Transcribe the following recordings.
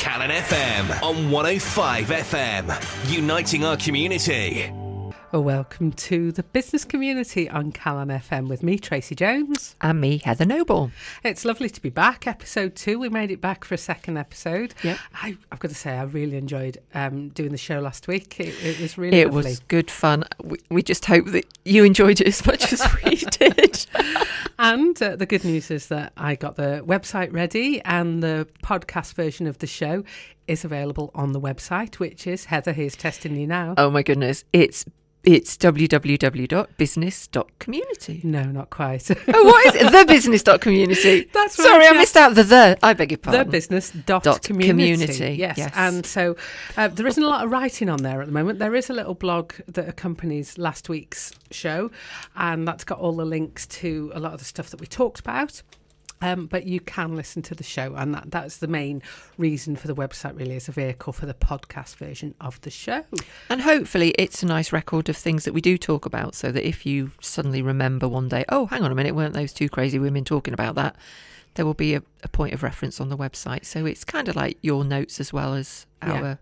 Calon FM on 105 FM, uniting our community. Well, welcome to the business community on Calon FM with me, Tracy Jones. And me, Heather Noble. It's lovely to be back. Episode two, we made it back for a second episode. Yeah. I, I've got to say, I really enjoyed um, doing the show last week. It, it was really It lovely. was good fun. We, we just hope that you enjoyed it as much as we did. And uh, the good news is that I got the website ready and the podcast version of the show is available on the website, which is Heather, here's testing you now. oh my goodness. It's it's www.business.community. No, not quite. Oh, what is it? The business.community. That's right, Sorry, I missed out the the. I beg your the pardon. business dot, Dot community. community, Yes. yes. and so uh, there isn't a lot of writing on there at the moment. There is a little blog that accompanies last week's show, and that's got all the links to a lot of the stuff that we talked about. Um, but you can listen to the show, and that, that's the main reason for the website. Really, as a vehicle for the podcast version of the show. And hopefully, it's a nice record of things that we do talk about so that if you suddenly remember one day, oh, hang on a minute, weren't those two crazy women talking about that? There will be a, a point of reference on the website. So it's kind of like your notes as well as Yeah. our.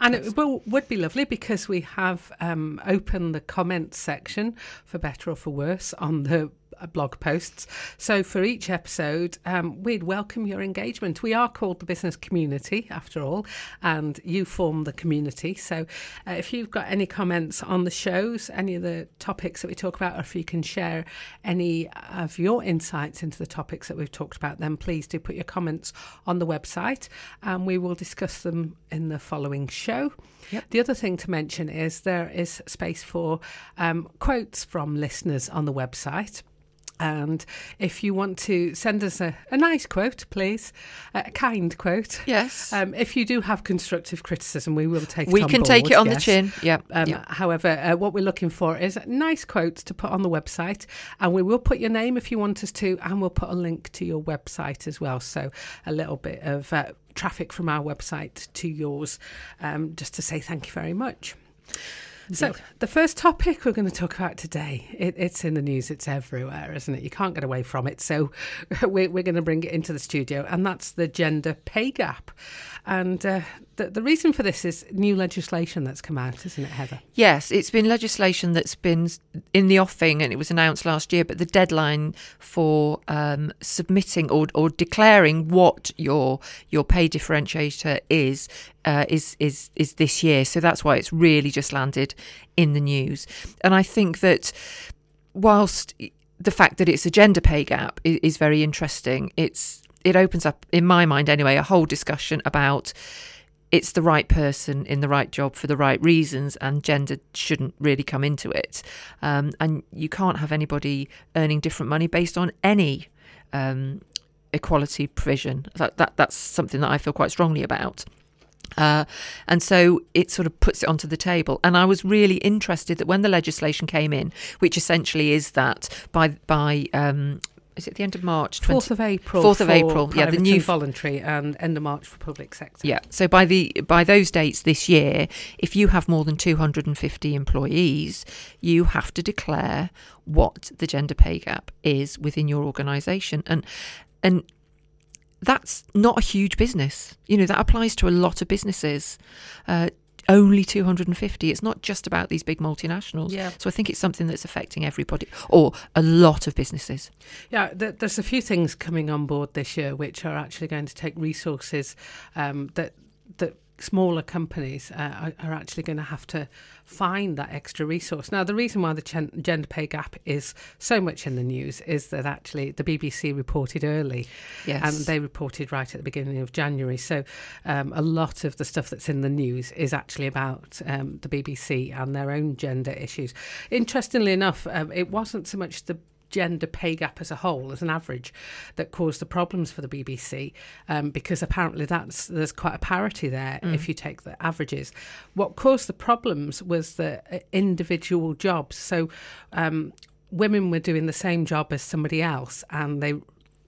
And it will, would be lovely because we have um, opened the comments section for better or for worse on the blog posts. So for each episode, um, we'd welcome your engagement. We are called the business community after all, and you form the community. So uh, if you've got any comments on the shows, any of the topics that we talk about, or if you can share any of your insights into the topics that we've talked about, then please do put your comments on the website and we will discuss them in the following show. Yep. The other thing to mention is there is space for um, quotes from listeners on the website. And if you want to send us a, a nice quote, please, a kind quote. Yes. Um, if you do have constructive criticism, we will take it we can take it on yes. the chin. Yeah. Um, yeah. However, uh, what we're looking for is nice quotes to put on the website, and we will put your name if you want us to, and we'll put a link to your website as well. So a little bit of uh, traffic from our website to yours, um, just to say thank you very much. So, the first topic we're going to talk about today, it, it's in the news, it's everywhere, isn't it? You can't get away from it. So, we're, we're going to bring it into the studio, and that's the gender pay gap. And uh, the, the reason for this is new legislation that's come out, isn't it, Heather? Yes, it's been legislation that's been in the offing, and it was announced last year. But the deadline for um, submitting or, or declaring what your your pay differentiator is uh, is is is this year. So that's why it's really just landed in the news. And I think that whilst the fact that it's a gender pay gap is, is very interesting, it's it opens up, in my mind anyway, a whole discussion about it's the right person in the right job for the right reasons, and gender shouldn't really come into it. Um, and you can't have anybody earning different money based on any um, equality provision. That, that that's something that I feel quite strongly about. Uh, and so it sort of puts it onto the table. And I was really interested that when the legislation came in, which essentially is that by by um, is it the end of March? 20 Fourth of April. 4th of April, yeah, the new- voluntary, and end of March for public sector. Yeah. So by the by those dates this year, if you have more than 250 employees, you have to declare what the gender pay gap is within your organisation, and and that's not a huge business. You know that applies to a lot of businesses. Uh, only 250. It's not just about these big multinationals. Yeah. So I think it's something that's affecting everybody or a lot of businesses. Yeah, th- there's a few things coming on board this year which are actually going to take resources um, that smaller companies uh, are, are actually going to have to find that extra resource. Now, the reason why the gen- gender pay gap is so much in the news is that actually the BBC reported early, Yes. and they reported right at the beginning of January. So, um, a lot of the stuff that's in the news is actually about um, the BBC and their own gender issues. Interestingly enough, um, it wasn't so much the gender pay gap as a whole, as an average, that caused the problems for the BBC, um, because apparently that's there's quite a parity there if you take the averages. What caused the problems was the uh, individual jobs. So um, women were doing the same job as somebody else, and they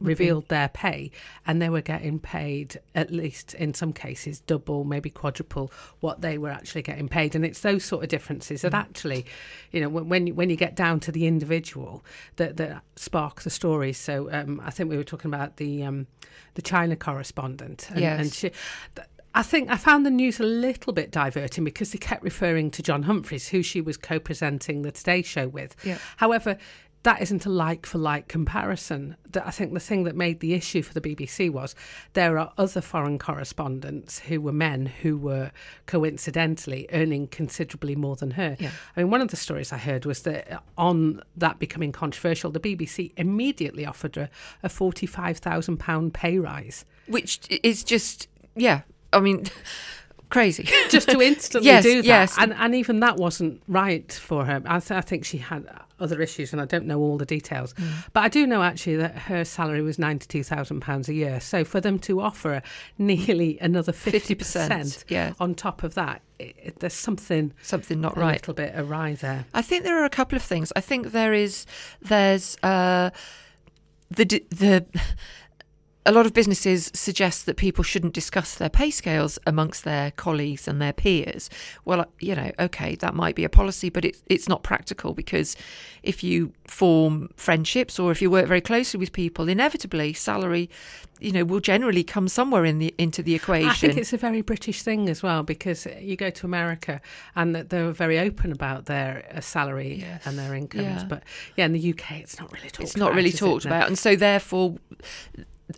revealed their pay and they were getting paid at least in some cases double maybe quadruple what they were actually getting paid and it's those sort of differences that actually you know when when you, when you get down to the individual that that spark the stories so um, I think we were talking about the um, the China correspondent and, Yes. and she th- I think I found the news a little bit diverting because they kept referring to John Humphrys, who she was co presenting the Today Show with. Yeah. However, that isn't a like for like comparison. That I think the thing that made the issue for the BBC was there are other foreign correspondents who were men who were coincidentally earning considerably more than her. Yeah. I mean, one of the stories I heard was that on that becoming controversial, the BBC immediately offered her a £45,000 pay rise. Which is just, yeah, I mean, crazy. just to instantly Yes, do that. yes. And, and even that wasn't right for her. I, th- I think she had other issues, and I don't know all the details. Mm. But I do know actually that her salary was £92,000 a year. So for them to offer nearly another 50%, 50%, yeah. on top of that, it, there's something Something not a right. little bit awry there. I think there are a couple of things. I think there is there's uh, the the a lot of businesses suggest that people shouldn't discuss their pay scales amongst their colleagues and their peers. Well, you know, okay, that might be a policy, but it's it's not practical because if you form friendships or if you work very closely with people, inevitably salary, you know, will generally come somewhere in the into the equation. I think it's a very British thing as well because you go to America and that they're very open about their uh, salary Yes. and their incomes. Yeah. But yeah, in the UK, it's not really talked it's not about, really is it? talked No. about and so therefore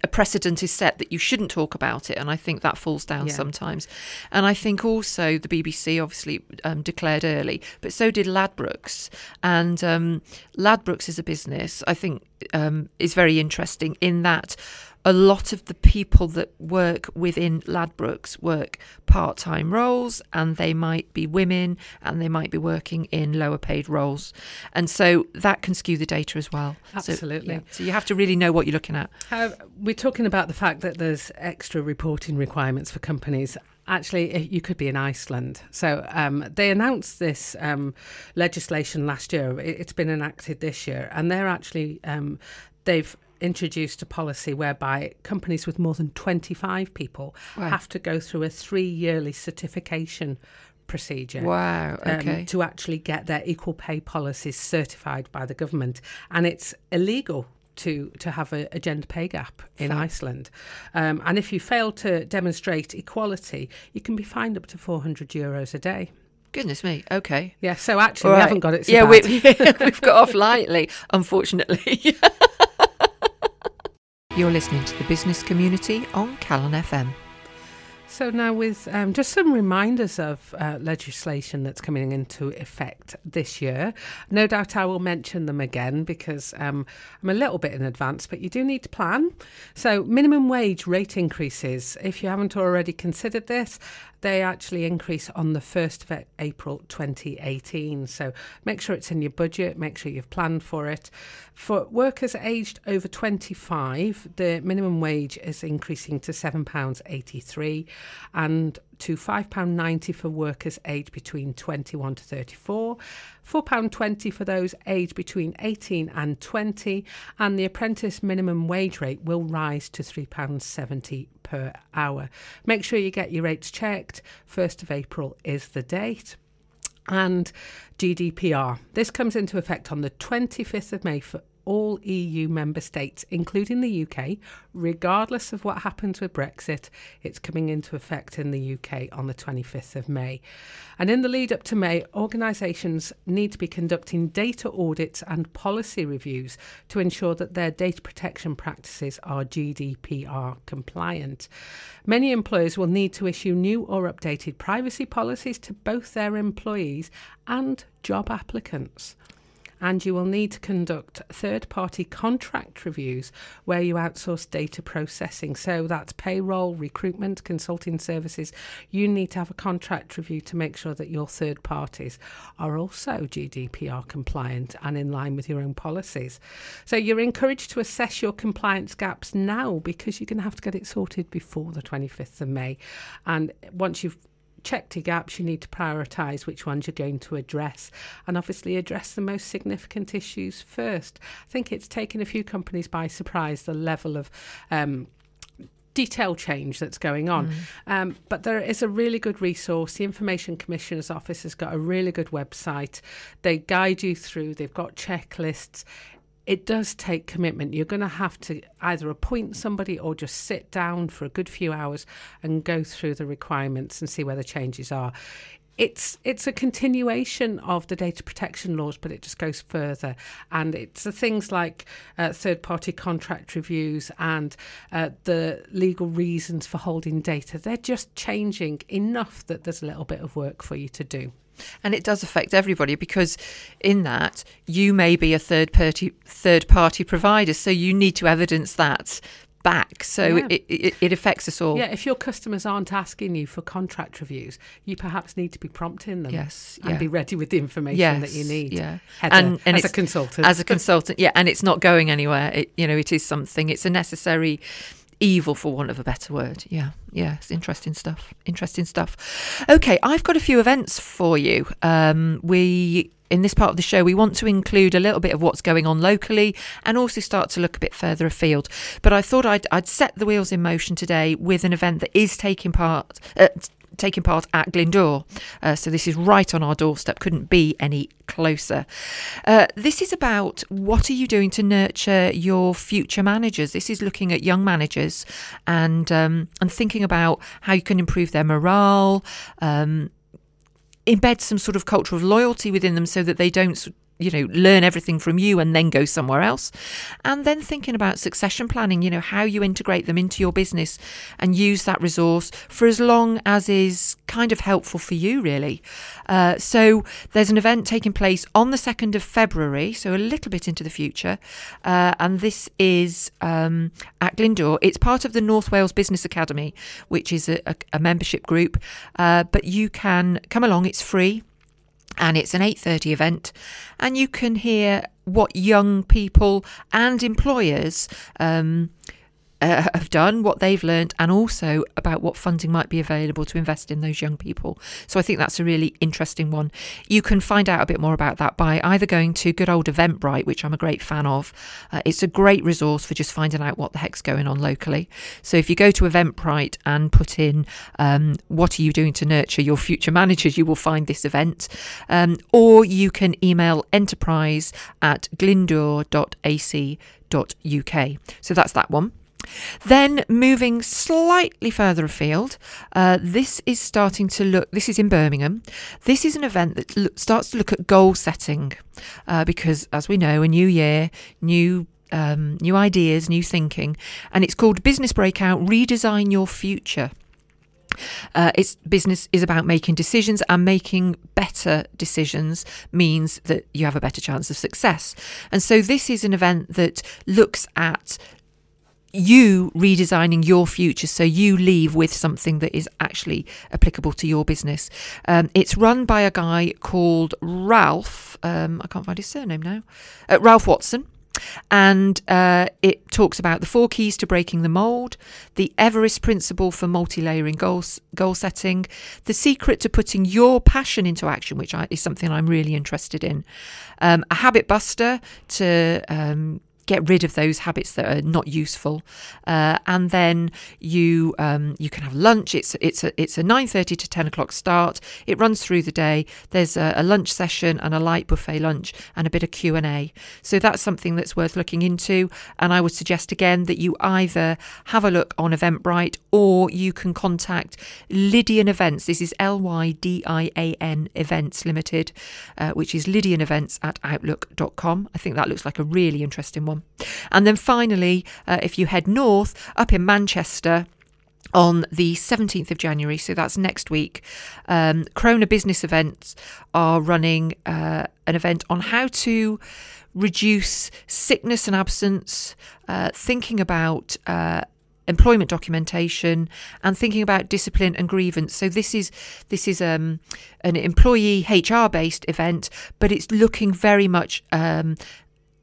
a precedent is set that you shouldn't talk about it and i think that falls down Yeah. sometimes and i think also the bbc obviously um, declared early but so did ladbrokes and um, ladbrokes is a business i think um, is very interesting in that a lot of the people that work within Ladbrokes work part time roles and they might be women and they might be working in lower paid roles. And so that can skew the data as well. So, Absolutely. yeah. So, you have to really know what you're looking at. Uh, we're talking about the fact that there's extra reporting requirements for companies. Actually, eh, you could be in Iceland. So um, they announced this um, legislation last year. It, it's been enacted this year, and they're actually um, they've introduced a policy whereby companies with more than 25 people Wow. have to go through a three yearly certification procedure Wow. um, to actually get their equal pay policies certified by the government, and it's illegal to to have a, a gender pay gap in Fab. Iceland. Um, and if you fail to demonstrate equality, you can be fined up to 400 euros a day. Goodness me. Okay. Yeah, so actually, All we haven't got it so yeah, bad. we, we've got off lightly, unfortunately. You're listening to the business community on Calon FM. So now, with um, just some reminders of uh, legislation that's coming into effect this year. No doubt I will mention them again because um, I'm a little bit in advance, but you do need to plan. So, minimum wage rate increases. If you haven't already considered this, they actually increase on the 1st of April 2018. So make sure it's in your budget, make sure you've planned for it. For workers aged over 25, the minimum wage is increasing to £7.83 and to £5.90 for workers aged between 21 to 34, £4.20 for those aged between 18 and 20, and the apprentice minimum wage rate will rise to £3.70 per hour. Make sure you get your rates checked. 1st of April is the date. And GDPR. This comes into effect on the 25th of May for all EU member states, including the UK, regardless of what happens with Brexit. It's coming into effect in the UK on the 25th of May. And in the lead up to May, organisations need to be conducting data audits and policy reviews to ensure that their data protection practices are GDPR compliant. Many employers will need to issue new or updated privacy policies to both their employees and job applicants and you will need to conduct third party contract reviews where you outsource data processing. So that's payroll, recruitment, consulting services. You need to have a contract review to make sure that your third parties are also GDPR compliant and in line with your own policies. So you're encouraged to assess your compliance gaps now because you're going to have to get it sorted before the 25th of May. And once you've checked your gaps, you need to prioritise which ones you're going to address and obviously address the most significant issues first. I think it's taken a few companies by surprise the level of um, detail change that's going on. Um, but there is a really good resource. The Information Commissioner's Office has got a really good website. They guide you through, they've got checklists. It does take commitment. You're going to have to either appoint somebody or just sit down for a good few hours and go through the requirements and see where the changes are. It's it's a continuation of the data protection laws, but it just goes further, and it's the things like uh, third party contract reviews and uh, the legal reasons for holding data. They're just changing enough that there's a little bit of work for you to do. And it does affect everybody because in that you may be a third party third party provider, so you need to evidence that back. So Yeah. it, it, it affects us all. Yeah, if your customers aren't asking you for contract reviews, you perhaps need to be prompting them. Yes, and yeah. be ready with the information that you need. yeah. Heather, And- and as a consultant, As a consultant, yeah, and it's not going anywhere. It, you know, it is something. It's a necessary evil, for want of a better word. Yeah, yeah, it's interesting stuff. Interesting stuff. Okay, I've got a few events for you. Um, we. In this part of the show, we want to include a little bit of what's going on locally and also start to look a bit further afield. But I thought I'd, I'd set the wheels in motion today with an event that is taking part, uh, taking part at Glyndŵr. Uh, so this is right on our doorstep, couldn't be any closer. Uh, this is about what are you doing to nurture your future managers. This is looking at young managers and um, and thinking about how you can improve their morale. Um, embed some sort of culture of loyalty within them so that they don't you know learn everything from you and then go somewhere else and then thinking about succession planning you know how you integrate them into your business and use that resource for as long as is kind of helpful for you really uh, so there's an event taking place on the 2nd of february so a little bit into the future uh, and this is um, at Glyndŵr. It's part of the North Wales Business Academy, which is a, a, a membership group. Uh, but you can come along; it's free, and it's an eight thirty event, and you can hear what young people and employers. Um, uh, have done, what they've learned, and also about what funding might be available to invest in those young people. So I think that's a really interesting one. You can find out a bit more about that by either going to good old Eventbrite, which I'm a great fan of. Uh, it's a great resource for just finding out what the heck's going on locally. So if you go to Eventbrite and put in um, what are you doing to nurture your future managers, you will find this event. Um, or you can email enterprise at glyndŵr.ac.uk. So that's that one. Then moving slightly further afield, uh, this is starting to look. This is in Birmingham. This is an event that lo- starts to look at goal setting, uh, because as we know, a new year, new um, new ideas, new thinking, and it's called Business Breakout: Redesign Your Future. Uh, it's business is about making decisions and making better decisions means that you have a better chance of success. And so this is an event that looks at you redesigning your future so you leave with something that is actually applicable to your business. Um, it's run by a guy called Ralph. Um, I can't find his surname now. Uh, Ralph Watson. And uh, it talks about the four keys to breaking the mold, the Everest principle for multi-layering goals, goal setting, the secret to putting your passion into action, which I, is something I'm really interested in, um, a habit buster to um, get rid of those habits that are not useful, uh, and then you um, you can have lunch. It's it's a it's a nine thirty to ten o'clock start. It runs through the day. There's a, a lunch session and a light buffet lunch and a bit of Q and A. So that's something that's worth looking into. And I would suggest again that you either have a look on Eventbrite or you can contact Lydian Events. This is L Y D I A N Events Limited, uh, which is Lydian Events at outlook.com. I think that looks like a really interesting one. And then finally, uh, if you head north up in Manchester, on the 17th of January, so that's next week, um, Croner Business Events are running uh, an event on how to reduce sickness and absence, uh, thinking about uh, employment documentation and thinking about discipline and grievance. So this is this is um, an employee hr based event but it's looking very much um,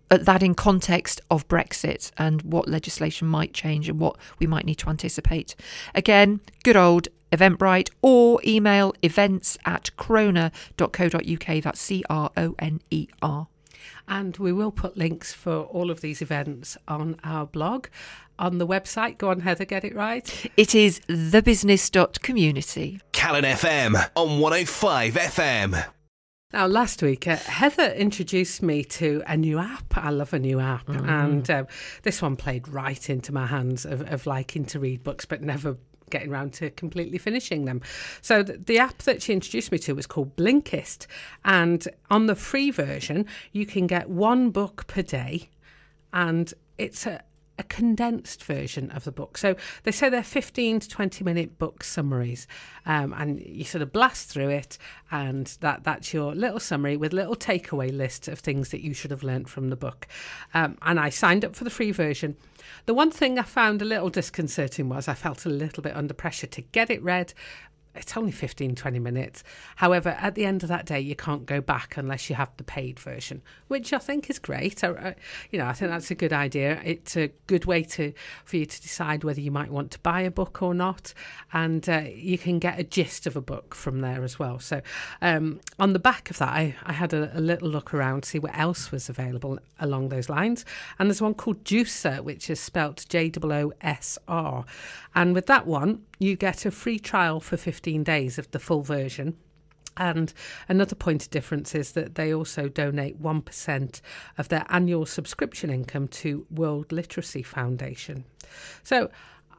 that in context of Brexit and what legislation might change and what we might need to anticipate. Again, good old Eventbrite or email events at croner.co.uk. That's C R O N E R. And we will put links for all of these events on our blog, on the website. Go on, Heather, get it right. It is thebusiness.community. Calon FM on 105 FM. Now, last week, uh, Heather introduced me to a new app. I love a new app. Mm-hmm. And um, this one played right into my hands of, of liking to read books, but never getting around to completely finishing them. So the, the, app that she introduced me to was called Blinkist, and on the free version, you can get one book per day, and it's a a condensed version of the book. So they say they're 15 to 20 minute book summaries, um, and you sort of blast through it, and that that's your little summary with little takeaway list of things that you should have learnt from the book. Um, and I signed up for the free version. The one thing I found a little disconcerting was I felt a little bit under pressure to get it read it's only 15 20 minutes. However at the end of that day you can't go back unless you have the paid version which i think is great. I, you know i think that's a good idea. It's a good way to for you to decide whether you might want to buy a book or not. And uh, you can get a gist of a book from there as well. So um, on the back of that i, I had a, a, little look around see what else was available along those lines. And there's one called Joosr which is spelt j-o-o-s-r and with that one you get a free trial for 15 days of the full version. And another point of difference is that they also donate 1% of their annual subscription income to World Literacy Foundation. So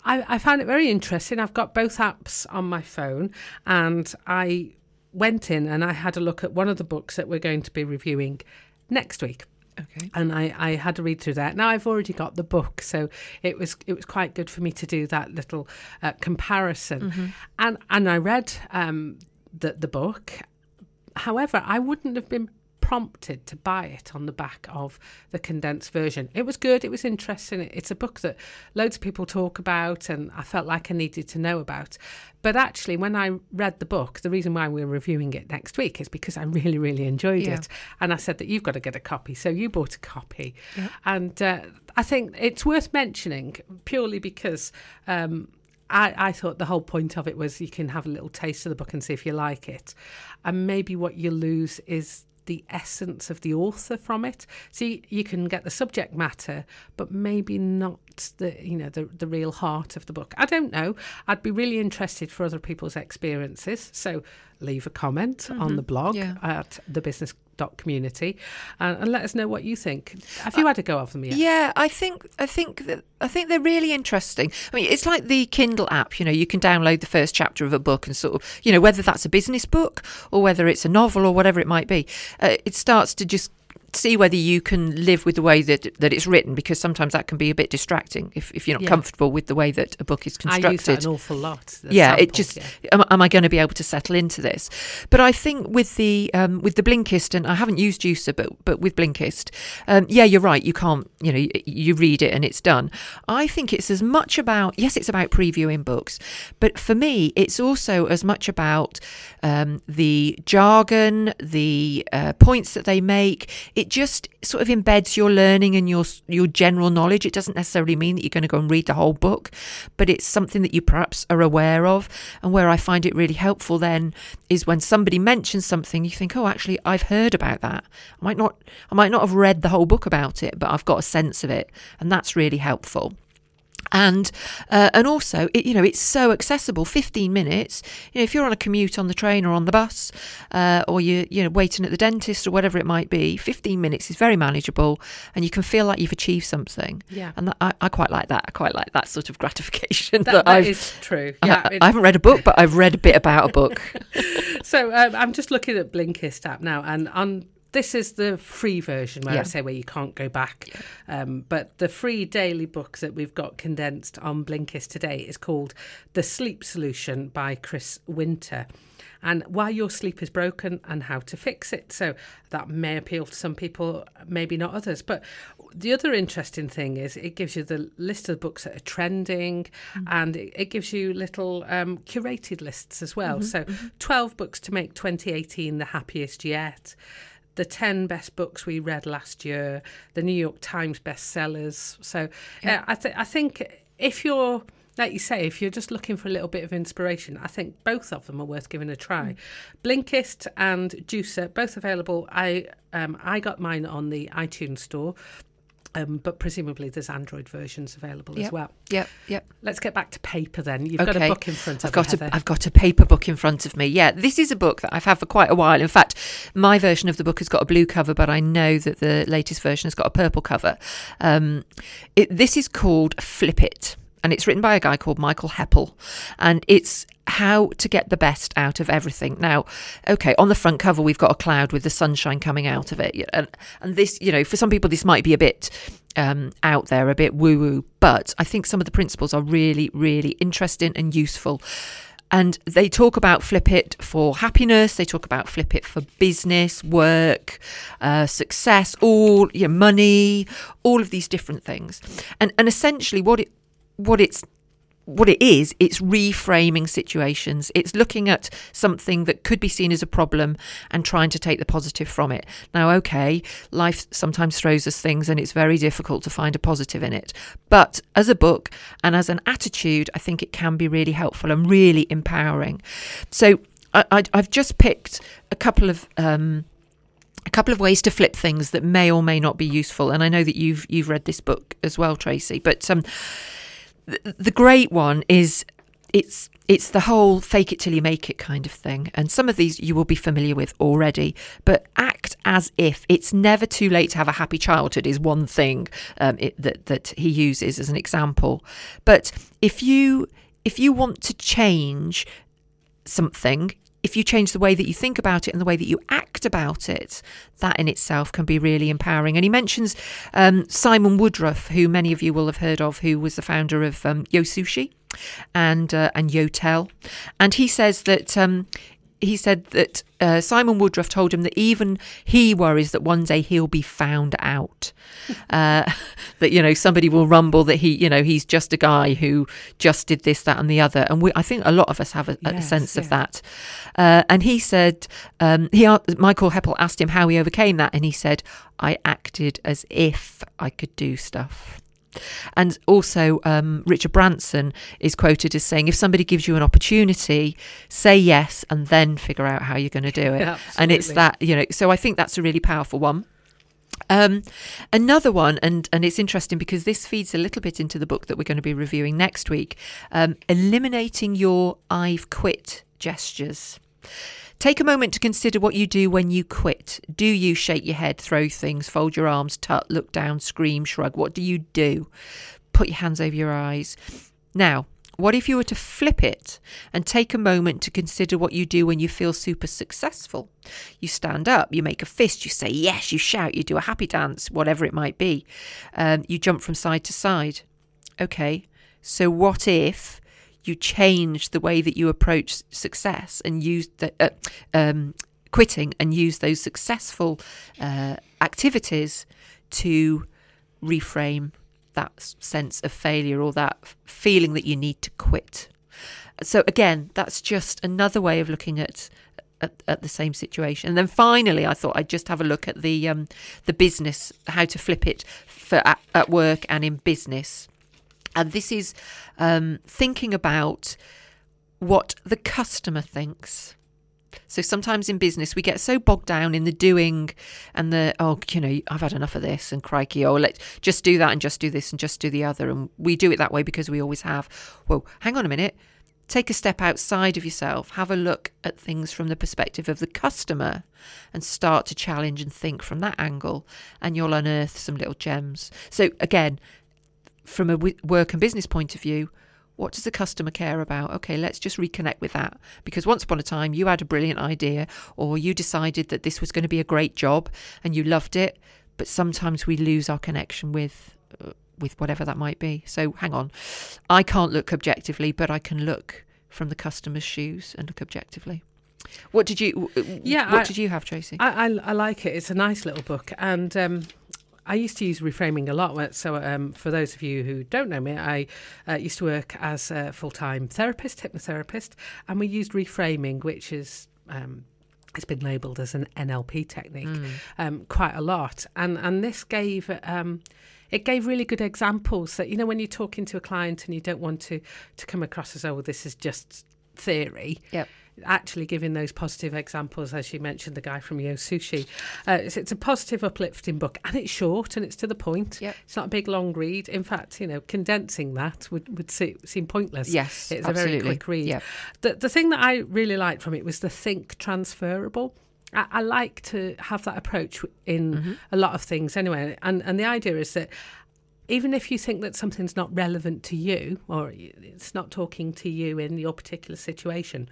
I, I found it very interesting. I've got both apps on my phone and I went in and I had a look at one of the books that we're going to be reviewing next week. Okay. And I, I had to read through that. Now I've already got the book, so it was it was quite good for me to do that little uh, comparison. Mm-hmm. And and I read um, the the book. However, I wouldn't have been prompted to buy it on the back of the condensed version. It was good, it was interesting. It's a book that loads of people talk about, and I felt like I needed to know about. But actually, when I read the book, the reason why we're reviewing it next week is because I really, really enjoyed yeah. it. And I said that you've got to get a copy. So you bought a copy. Yeah. And uh, I think it's worth mentioning purely because. Um, I, I, thought the whole point of it was you can have a little taste of the book and see if you like it. And maybe what you lose is the essence of the author from it. So you, you, can get the subject matter, but maybe not the you know the the real heart of the book. I don't know. I'd be really interested for other people's experiences. So leave a comment mm-hmm. on the blog yeah. at the business community and, and, let us know what you think. Have you had a go of them yet? Yeah i think i think that i think they're really interesting. I mean it's like the kindle app you know you can download the first chapter of a book and sort of you know whether that's a business book or whether it's a novel or whatever it might be uh, it starts to just see whether you can live with the way that that it's written because sometimes that can be a bit distracting if, if you're not yeah. comfortable with the way that a book is constructed. I use that an awful lot. Yeah, it just yeah. am, am, I going to be able to settle into this? But I think with the um, with the Blinkist and I haven't used Joosr, but but with Blinkist, um, yeah, you're right. You can't you know you read it and it's done. I think it's as much about yes, it's about previewing books, but for me, it's also as much about um, the jargon, the uh, points that they make it just sort of embeds your learning and your your general knowledge. It doesn't necessarily mean that you're going to go and read the whole book, but it's something that you perhaps are aware of. And where I find it really helpful then is when somebody mentions something, you think, oh, actually, I've heard about that. I might not, I might not have read the whole book about it, but I've got a sense of it, and that's really helpful and uh, and also it, you know it's so accessible 15 minutes. You know, if you're on a commute on the train or on the bus uh, or you you know waiting at the dentist or whatever it might be 15 minutes is very manageable and you can feel like you've achieved something. Yeah. And that, I, I, quite like that. I quite like that sort of gratification that, that, that is true. Yeah I, I, haven't read a book but I've read a bit about a book. So um, I'm just looking at Blinkist app now and on this is the free version where yeah. I say where you can't go back. Yeah. Um, but the free daily book that we've got condensed on Blinkist today is called The Sleep Solution by Chris Winter. And why your sleep is broken and how to fix it. So that may appeal to some people, maybe not others. But the other interesting thing is it gives you the list of books that are trending mm-hmm. and it, it, gives you little um, curated lists as well. Mm-hmm, so mm-hmm. 12 books to make 2018 the happiest yet the 10 best books we read last year, the New York Times bestsellers. So yeah. uh, I, th- I think if you're, like you say, if you're just looking for a little bit of inspiration, I think both of them are worth giving a try. Mm. Blinkist and Joosr, both available. I um, I got mine on the iTunes store. Um, but presumably there's Android versions available as well. Yep, yep. Let's get back to paper then. You've got a Okay. book in front of I've got you, a. I've got a paper book in front of me. Yeah, this is a book that I've had for quite a while. In fact, my version of the book has got a blue cover, but I know that the latest version has got a purple cover. Um, it, this is called Flip It, and it's written by a guy called Michael Heppell, and it's how to get the best out of everything. Now, okay, on the front cover we've got a cloud with the sunshine coming out of it, and and this, you know, for some people this might be a bit um, out there, a bit woo woo, but I think some of the principles are really, really interesting and useful. And they talk about flip it for happiness. They talk about flip it for business, work, uh, success, all you know, money, all of these different things. And and essentially, what it what it's what it is, it's reframing situations. It's looking at something that could be seen as a problem and trying to take the positive from it. Now, okay, life sometimes throws us things and it's very difficult to find a positive in it. But as a book and as an attitude, I think it can be really helpful and really empowering. So I, I've just picked a couple of. Um, a couple of ways to flip things that may or may not be useful, and I know that you've you've read this book as well, Tracy. But um, the, great one is it's it's the whole fake it till you make it kind of thing. And some of these you will be familiar with already but act as if it's never too late to have a happy childhood is one thing um, it, that that he uses as an example. But if you if you want to change something if you change the way that you think about it and the way that you act about it, that in itself can be really empowering. And he mentions um, Simon Woodroffe, who many of you will have heard of, who was the founder of um, Yo Sushi and uh, and Yotel, and he says that. Um, he said that uh, Simon Woodroffe told him that even he worries that one day he'll be found out. Uh, that you know somebody will rumble that he, you know, he's just a guy who just did this, that, and the other. And we, I think a lot of us have a, a Yes, sense of that. Uh, and he said, um, he Michael Heppell asked him how he overcame that, and he said, "I acted as if I could do stuff." And also, um, Richard Branson is quoted as saying, if somebody gives you an opportunity, say yes and then figure out how you're going to do it. Yeah, and it's that, you know, so I think that's a really powerful one. Um, another one, and and it's interesting because this feeds a little bit into the book that we're going to be reviewing next week. Um, eliminating your "I've quit" gestures. Take a moment to consider what you do when you quit. Do you shake your head, throw things, fold your arms, tut, look down, scream, shrug? What do you do? Put your hands over your eyes. Now, what if you were to flip it and take a moment to consider what you do when you feel super successful? You stand up, you make a fist, you say yes, you shout, you do a happy dance, whatever it might be. Um, you jump from side to side. Okay, so what if you change the way that you approach success and use uh, um, quitting and use those successful uh, activities to reframe that sense of failure or that feeling that you need to quit. So again, that's just another way of looking at at, at the same situation. And then finally, I thought I'd just have a look at the um, the business, how to flip it for at, at work and in business. And this is um, thinking about what the customer thinks. So sometimes in business we get so bogged down in the doing and the oh you know I've had enough of this and crikey oh let's just do that and just do this and just do the other and we do it that way because we always have. Well, hang on a minute. Take a step outside of yourself. Have a look at things from the perspective of the customer and start to challenge and think from that angle and you'll unearth some little gems. So again, from a work and business point of view, what does the customer care about? Okay, let's just reconnect with that. Because once upon a time, you had a brilliant idea, or you decided that this was going to be a great job and you loved it. But sometimes we lose our connection with. Uh, with whatever that might be. So hang on. I can't look objectively, but I can look from the customer's shoes and look objectively. What did you? Yeah, What I- did you have, Tracy? I, I, I like it. It's a nice little book, and um, I used to use reframing a lot. So, um, for those of you who don't know me, I uh, used to work as a full time therapist, hypnotherapist, and we used reframing, which is. Um, it's been labelled as an NLP technique um, quite a lot, and and this gave um, it gave really good examples that you know when you're talking to a client and you don't want to to come across as oh this is just theory. Yep. Actually, giving those positive examples, as you mentioned, the guy from Yo Sushi. Uh, it's, it's a positive, uplifting book, and it's short and it's to the point. Yep. It's not a big, long read. In fact, you know, condensing that would, would se- seem pointless. Yes, It's absolutely. a very quick read. Yep. The, the thing that I really liked from it was the think transferable. I, I like to have that approach in Mm-hmm. a lot of things anyway. And, and the idea is that even if you think that something's not relevant to you or it's not talking to you in your particular situation,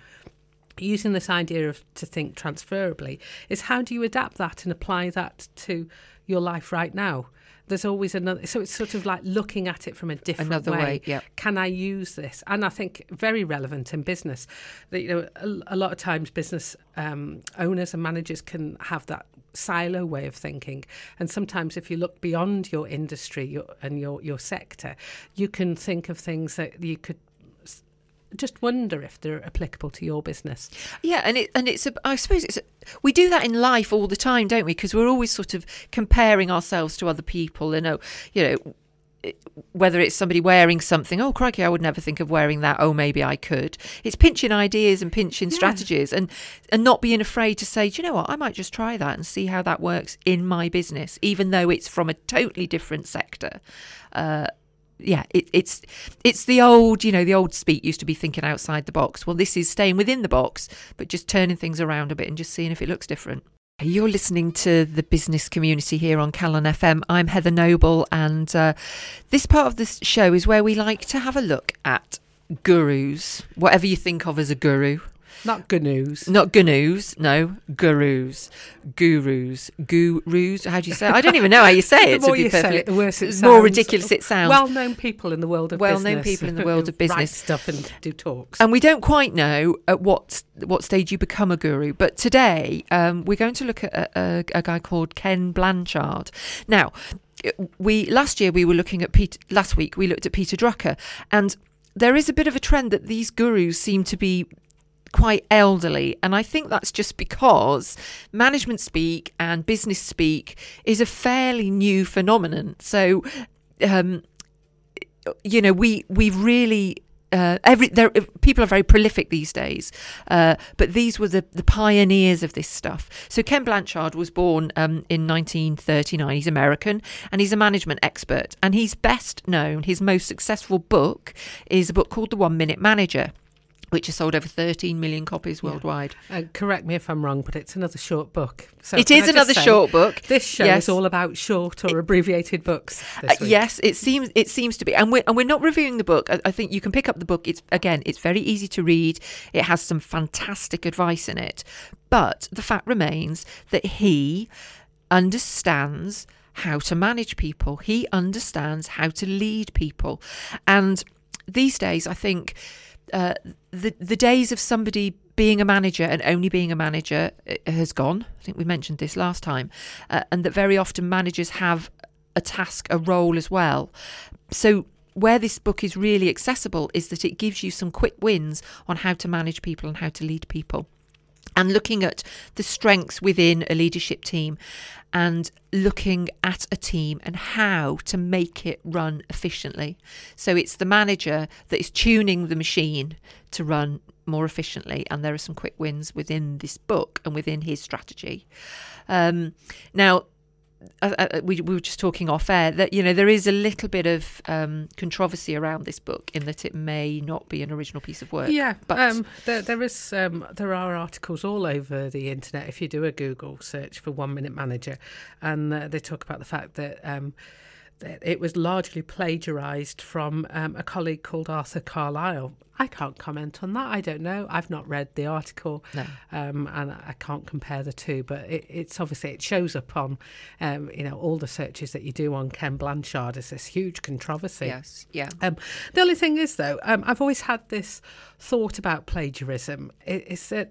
using this idea of to think transferably is how do you adapt that and apply that to your life right now? There's always another, so it's sort of like looking at it from a different Another way, yep. Can I use this? And I think very relevant in business. That you know, a, a lot of times business um, owners and managers can have that silo way of thinking, and sometimes if you look beyond your industry your, and your your sector, you can think of things that you could just wonder if they're applicable to your business. Yeah, and it and it's a, I suppose it's a, we do that in life all the time, don't we? Because we're always sort of comparing ourselves to other people. You know, you know, whether it's somebody wearing something. Oh, crikey, I would never think of wearing that. Oh, maybe I could. It's pinching ideas and pinching strategies, and and not being afraid to say, do you know what? I might just try that and see how that works in my business, even though it's from a totally different sector. Uh, yeah, it, it's it's the old, you know, the old speak used to be thinking outside the box. Well, this is staying within the box, but just turning things around a bit and just seeing if it looks different. You're listening to the business community here on Calon FM. I'm Heather Noble, and uh, this part of this show is where we like to have a look at gurus, whatever you think of as a guru. Not news. Not gurus, no, gurus, gurus, gurus. How do you say? It? I don't even know how you say it. the more you say it, the worse it the sounds. more ridiculous it sounds. Well-known people in the world of Well-known people in the world of business. stuff and do talks. and we don't quite know at what what stage you become a guru. But today um, we're going to look at a, a, a guy called Ken Blanchard. Now, we last year we were looking at Peter. Last week we looked at Peter Drucker, and there is a bit of a trend that these gurus seem to be quite elderly and i think that's just because management speak and business speak is a fairly new phenomenon so um you know we we really uh, every there people are very prolific these days, uh, but these were the, the pioneers of this stuff. So Ken Blanchard was born um, in 1939. He's American and he's a management expert. And he's best known. His most successful book is a book called The One Minute Manager, which has sold over 13 million copies Yeah. worldwide. Uh, correct me if I'm wrong, but it's another short book. So It is another say, short book. This show Yes. is all about short or abbreviated books. Uh, This week. yes, it seems it seems to be, and we're and we're not reviewing the book. I, I think you can pick up the book. It's again, it's very easy to read. It has some fantastic advice in it, but the fact remains that he understands how to manage people. He understands how to lead people, and these days, I think uh, the the days of somebody being a manager and only being a manager uh, has gone. I think we mentioned this last time, uh, and that very often managers have a task, a role as well. So where this book is really accessible is that it gives you some quick wins on how to manage people and how to lead people and looking at the strengths within a leadership team and looking at a team and how to make it run efficiently. So it's the manager that is tuning the machine to run more efficiently, and there are some quick wins within this book and within his strategy. Um, now, uh, uh, we, we were just talking off air that you know there is a little bit of um, controversy around this book in that it may not be an original piece of work. Yeah, but um, there, there is um, there are articles all over the internet. If you do a Google search for One Minute Manager, and uh, they talk about the fact that. That it was largely plagiarised from um, a colleague called Arthur Carlyle. I can't comment on that. I don't know. I've not read the article, No. um, and I can't compare the two. But it, it's obviously it shows up on, um, you know, all the searches that you do on Ken Blanchard as this huge controversy. yes, yeah, Um, the only thing is, though, um, I've always had this thought about plagiarism. It, it's that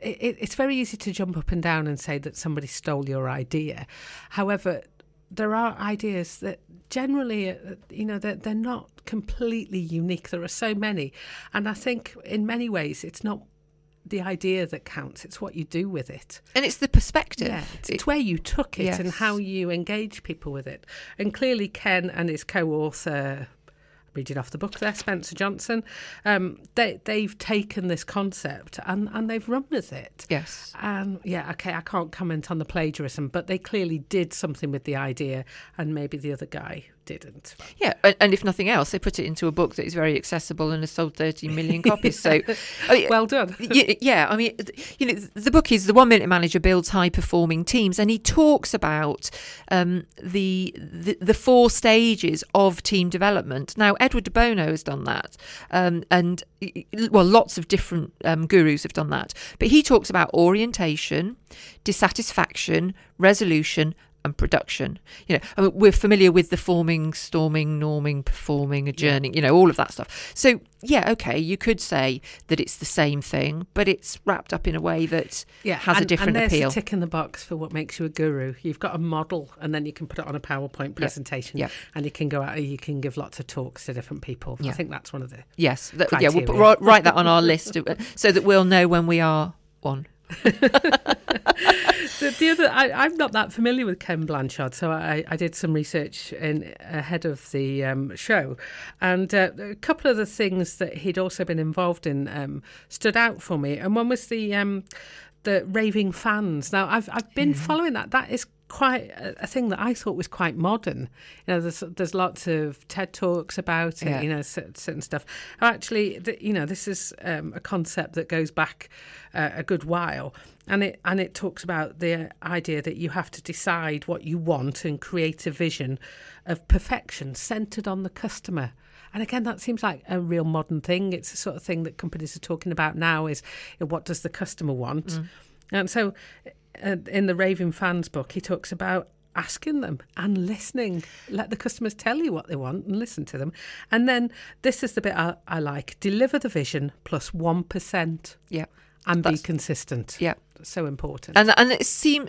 it, it- it's very easy to jump up and down and say that somebody stole your idea. However, there are ideas that generally, uh, you know, they're, they're not completely unique. There are so many. And I think in many ways, it's not the idea that counts, it's what you do with it. and it's the perspective. Yeah, it's, it's where you took it and how you engage people with it. And clearly, Ken and his co-author, reading off the book there, Spencer Johnson. Um, they they've taken this concept and and they've run with it. Yes. And yeah, okay, I can't comment on the plagiarism, but they clearly did something with the idea, and maybe the other guy didn't. Yeah, and, and if nothing else, they put it into a book that is very accessible and has sold 30 million copies. So, mean, Well done. yeah, I mean, you know, the book is the One Minute Manager builds high performing teams, and he talks about um, the, the the four stages of team development. Now, Edward de Bono has done that, um, and well, lots of different um, gurus have done that. But he talks about orientation, dissatisfaction, resolution. And production, you know, I mean, we're familiar with the forming, storming, norming, performing, adjourning, you know, all of that stuff. So, yeah, okay, you could say that it's the same thing, but it's wrapped up in a way that Yeah, has a different and there's appeal. a tick in the box for what makes you a guru. You've got a model, and then you can put it on a PowerPoint presentation, yeah. and you can go out. You can give lots of talks to different people. I think that's one of the. Yes, that, yeah, we'll put, write, write that on our list uh, so that we'll know when we are one. The, the other, I, I'm not that familiar with Ken Blanchard, so I, I did some research in ahead of the um, show, and uh, a couple of the things that he'd also been involved in um, stood out for me, and one was the um, the raving fans. Now I've I've been following that. That is quite a, a thing that I thought was quite modern. You know, there's there's lots of TED talks about it. Yeah. You know, certain stuff. Actually, th- you know, this is um, a concept that goes back uh, a good while, and it and it talks about the idea that you have to decide what you want and create a vision of perfection centered on the customer. And again, that seems like a real modern thing. It's the sort of thing that companies are talking about now: is you know, what does the customer want? And so, uh, in the Raving Fans book, he talks about asking them and listening. Let the customers tell you what they want and listen to them. And then this is the bit I, I like: deliver the vision plus one percent Yeah, and be consistent. yeah, so important. and and it seem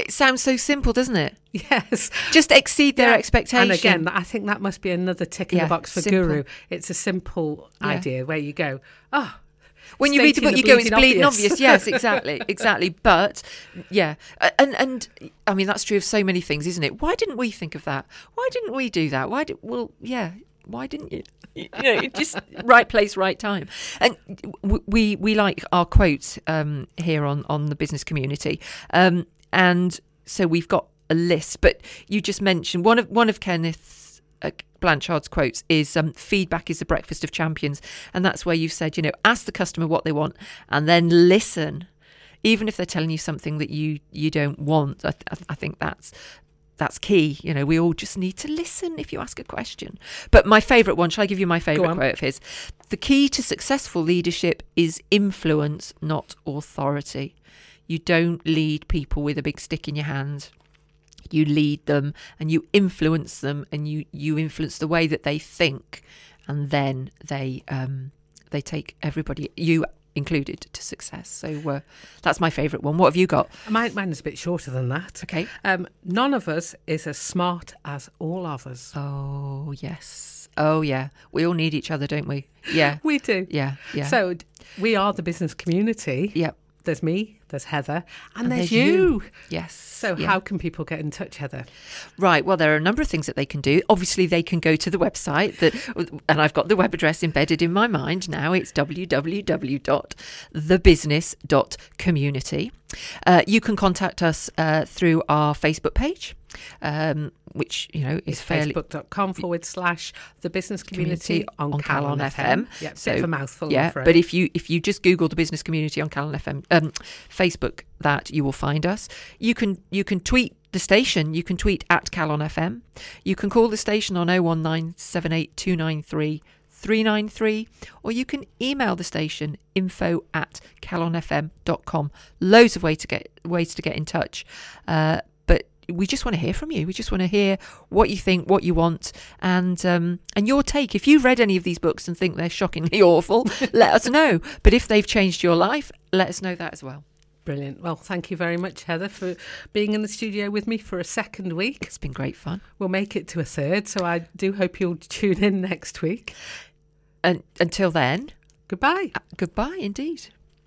it sounds so simple, doesn't it? yes, Just exceed their Yeah. expectation. And again, I think that must be another tick in Yeah, the box for simple. Guru. It's a simple Yeah. idea where you go, oh. when you read the book, you go, "It's bleeding bleeding obvious." yes, exactly, exactly. But yeah, and and I mean that's true of so many things, isn't it? Why didn't we think of that? Why didn't we do that? Why did? Well, yeah. Why didn't you? You know, just right place, right time. And we we like our quotes um, here on on the business community, um, and so we've got a list. But you just mentioned one of one of Kenneth's uh, Blanchard's quotes is um, feedback is the breakfast of champions, and that's where you've said, you know, ask the customer what they want, and then listen, even if they're telling you something that you you don't want. I, th- I think that's that's key. You know, we all just need to listen if you ask a question. But my favourite one, shall I give you my favourite quote of his? The key to successful leadership is influence, not authority. You don't lead people with a big stick in your hand. You lead them and you influence them and you, you influence the way that they think and then they um, they take everybody you included to success. So uh, that's my favourite one. What have you got? Mine, mine is a bit shorter than that. Okay. Um, none of us is as smart as all us. Oh yes. Oh yeah. We all need each other, don't we? Yeah. We do. Yeah. Yeah. So we are the business community. Yep. There's me, there's Heather, and, And there's, there's you. you. Yes. So Yeah. how can people get in touch, Heather? Right. Well, there are a number of things that they can do. Obviously, they can go to the website that, and I've got the web address embedded in my mind now. It's www.thebusiness.community. Uh, you can contact us uh, through our Facebook page, um, which you know is It's fairly facebook.com forward slash the business community, Community on, on Calon, Calon FM. FM. Yeah, So, bit of a mouthful. Yeah, but if you if you just Google the business community on Calon FM, um, Facebook, that you will find us. You can you can tweet the station. You can tweet at Calon FM. You can call the station on 019782933 393 or you can email the station info at calonfm.com loads of way to get ways to get in touch uh, we just want to hear from you we just want to hear what you think what you want and um, and your take if you've read any of these books and think they're shockingly awful let us know but if they've changed your life let us know that as well Brilliant. Well, thank you very much, Heather, for being in the studio with me for a second week. it's been great fun We'll make it to a third, so I do hope you'll tune in next week. and until then Goodbye. uh, goodbye indeed